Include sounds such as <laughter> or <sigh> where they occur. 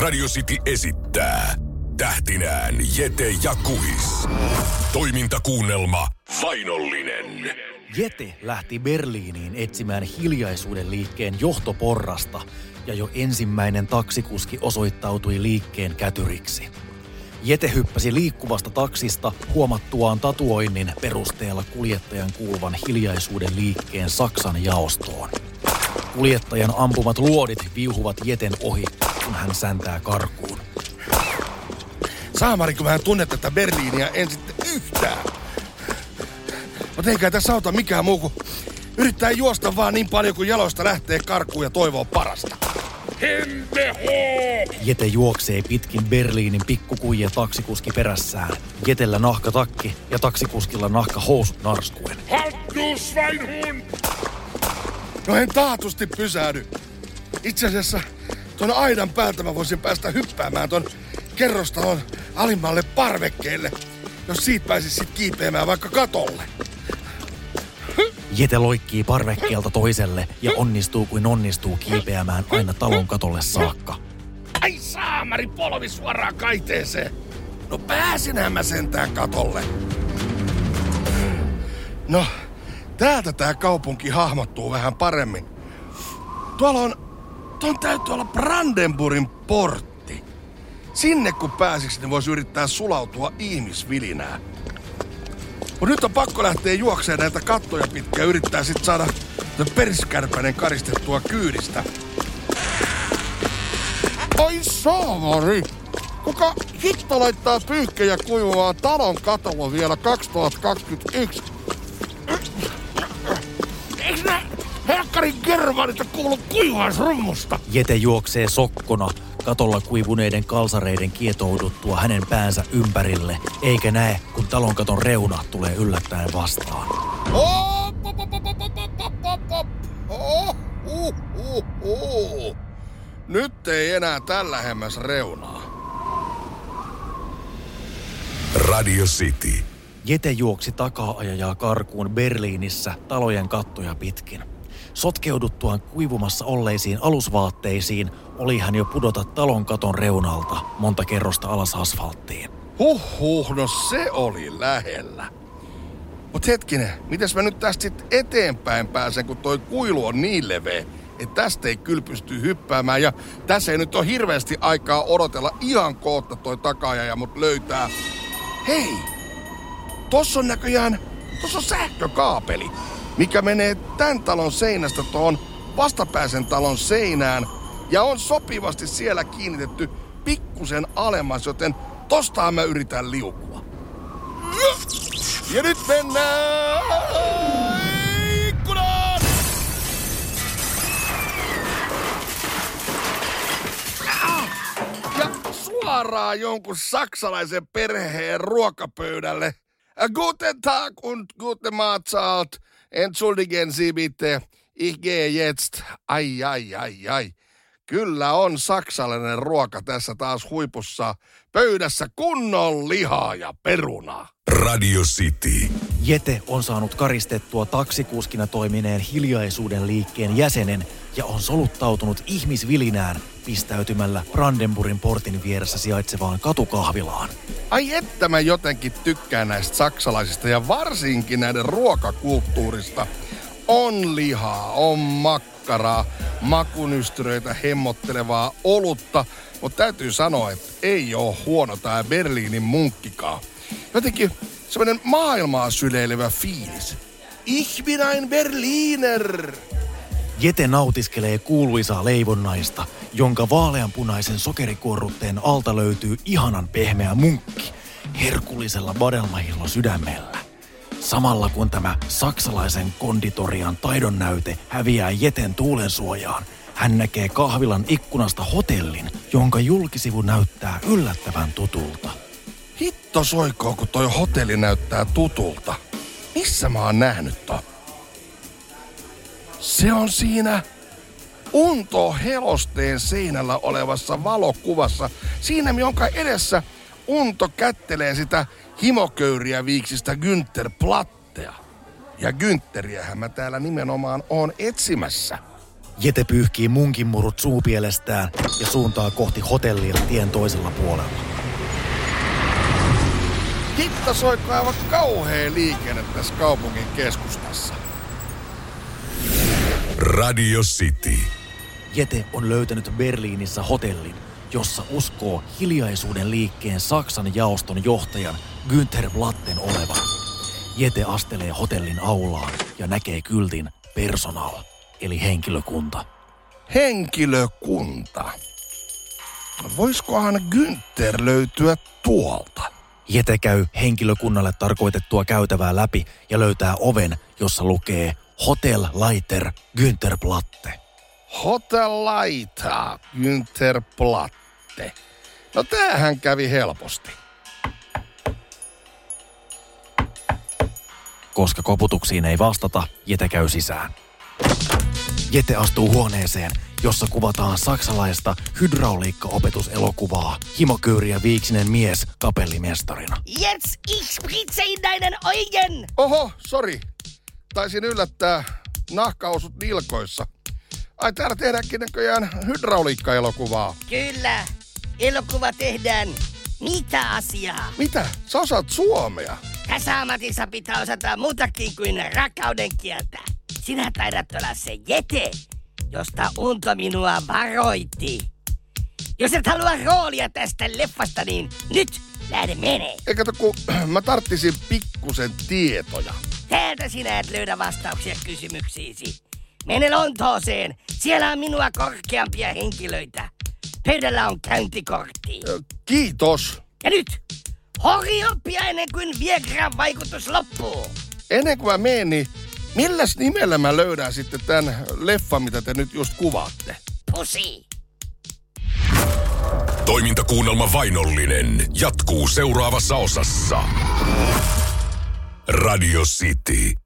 Radio City esittää tähtinään Jete ja Kuhis. Toimintakuunnelma Vainollinen. Jete lähti Berliiniin etsimään hiljaisuuden liikkeen johtoporrasta ja jo ensimmäinen taksikuski osoittautui liikkeen kätyriksi. Jete hyppäsi liikkuvasta taksista huomattuaan tatuoinnin perusteella kuljettajan kuuluvan hiljaisuuden liikkeen Saksan jaostoon. Kuljettajan ampumat luodit viuhuvat Jeten ohi, kun hän säntää karkuun. Saamari, kun mä en tunne tätä Berliiniä en sitten yhtään. Mutta eikä tässä auta mikään muu kuin yrittää juosta vaan niin paljon kuin jaloista lähtee karkuun ja toivoo parasta. Jete juoksee pitkin Berliinin pikkukuja taksikuski perässään. Jetellä nahkatakki ja taksikuskilla nahka housut narskuen. No en taatusti pysähdy. Itse asiassa tuon aidan päältä mä voisin päästä hyppäämään ton kerrostalon alimmalle parvekkeelle, jos siitä pääsis sit kiipeämään vaikka katolle. Jete loikkii parvekkeelta toiselle ja onnistuu kuin onnistuu kiipeämään aina talon katolle saakka. Ai saamari polvi suoraan kaiteeseen. No pääsinhän mä sentään katolle. No, täältä tää kaupunki hahmottuu vähän paremmin. Tuolla on, tuon täytyy olla Brandenburgin portti. Sinne kun pääsisi, niin voisi yrittää sulautua ihmisvilinää. Mut nyt on pakko lähteä juokseen näitä kattoja pitkä yrittää sit saada perskärpänen karistettua kyydistä. Ai saamari! Kuka hitto laittaa pyyhkejä kuivumaan talon katolla vielä 2021? Helkkarin germanista kuulu kuivausrummusta? Jete juoksee sokkona katolla kuivuneiden kalsareiden kietouduttua hänen päänsä ympärille, eikä näe, kun talon katon reuna tulee yllättäen vastaan. Oh, uh, uh, uh. Nyt ei enää tällä hemmäs reunaa. Radio City. Jete juoksi takaa-ajajaa karkuun Berliinissä talojen kattoja pitkin. Sotkeuduttuaan kuivumassa olleisiin alusvaatteisiin oli hän jo pudota talon katon reunalta monta kerrosta alas asfalttiin. Huhhuh, no se oli lähellä. Mut hetkinen, mites mä nyt tästä sit eteenpäin pääsen, kun toi kuilu on niin leveä, että tästä ei kyllä pysty hyppäämään. Ja tässä ei nyt ole hirveästi aikaa odotella ihan kohta toi takaaja mut löytää. Hei! Tossa on näköjään, tossa on sähkökaapeli, mikä menee tän talon seinästä tuohon vastapäisen talon seinään ja on sopivasti siellä kiinnitetty pikkusen alemmas, joten tostahan mä yritän liukua. Ja nyt mennään ikkunaan! Ja suoraan jonkun saksalaisen perheen ruokapöydälle. Guten Tag und gute Mahlzeit. Entschuldigen Sie bitte. Ich gehe jetzt. Ai, ai, ai, ai. Kyllä on saksalainen ruoka tässä taas huipussa. Pöydässä kunnon lihaa ja perunaa. Radio City. Jete on saanut karistettua taksikuskina toimineen hiljaisuuden liikkeen jäsenen ja on soluttautunut ihmisvilinään pistäytymällä Brandenburgin portin vieressä sijaitsevaan katukahvilaan. Ai että mä jotenkin tykkään näistä saksalaisista ja varsinkin näiden ruokakulttuurista. On lihaa, on makkaraa, makunystyröitä hemmottelevaa olutta, mutta täytyy sanoa, että ei ole huono tää Berliinin munkkikaan. Jotenkin semmoinen maailmaa syleilevä fiilis. Ich bin ein Berliner! Jete nautiskelee kuuluisaa leivonnaista, jonka vaaleanpunaisen sokerikuorrutteen alta löytyy ihanan pehmeä munkki herkullisella badelmahillo sydämellä. Samalla kun tämä saksalaisen konditorian taidon näyte häviää Jeten tuulensuojaan, hän näkee kahvilan ikkunasta hotellin, jonka julkisivu näyttää yllättävän tutulta. Hitto soikoo, kun toi hotelli näyttää tutulta. Missä mä oon nähnyt ton? Se on siinä Unto Helosteen seinällä olevassa valokuvassa. Siinä, jonka edessä Unto kättelee sitä himoköyriä viiksistä Günther Plattea. Ja Güntheriähän mä täällä nimenomaan oon etsimässä. Jete pyyhkii munkinmurut suupielestään ja suuntaa kohti hotellia tien toisella puolella. Hitta soikko aivan kauhea liikenne tässä kaupungin keskustassa. Radio City. Jete on löytänyt Berliinissä hotellin, jossa uskoo hiljaisuuden liikkeen Saksan jaoston johtajan Günther Blatten olevan. Jete astelee hotellin aulaan ja näkee kyltin personal, eli henkilökunta. Henkilökunta. Voiskohan Günther löytyä tuolta? Jete käy henkilökunnalle tarkoitettua käytävää läpi ja löytää oven, jossa lukee Hotel Leiter Günther Platte. Hotel Laita, Günther Platte. No tämähän kävi helposti. Koska koputuksiin ei vastata, Jete käy sisään. Jete astuu huoneeseen, jossa kuvataan saksalaista hydrauliikkaopetuselokuvaa. Himokyyriä viiksinen mies kapellimestarina. Jetzt ich spritze in deinen Augen! Oho, sori. Taisin yllättää nahkausut nilkoissa. Ai täällä tehdäänkin näköjään hydrauliikkaelokuvaa. Kyllä, elokuva tehdään. Mitä asiaa? Mitä? Sä osaat suomea? Tässä ammatissa pitää osata muutakin kuin rakkauden kieltä. Sinä taidat olla se jete, josta Unto minua varoitti. Jos et halua roolia tästä leffasta, niin nyt lähde menee. Eikä kun <clears throat> mä tarttisin pikkusen tietoja. Täältä sinä et löydä vastauksia kysymyksiisi. Mene Lontooseen. Siellä on minua korkeampia henkilöitä. Pöydällä on käyntikortti. Ö, Kiitos. Ja nyt, hori oppia ennen kuin Viegran vaikutus loppuu. Ennen kuin mä menen, niin milläs nimellä mä löydän sitten tämän leffan, mitä te nyt just kuvaatte? Pusi. Toimintakuunnelma Vainollinen jatkuu seuraavassa osassa. Radio City.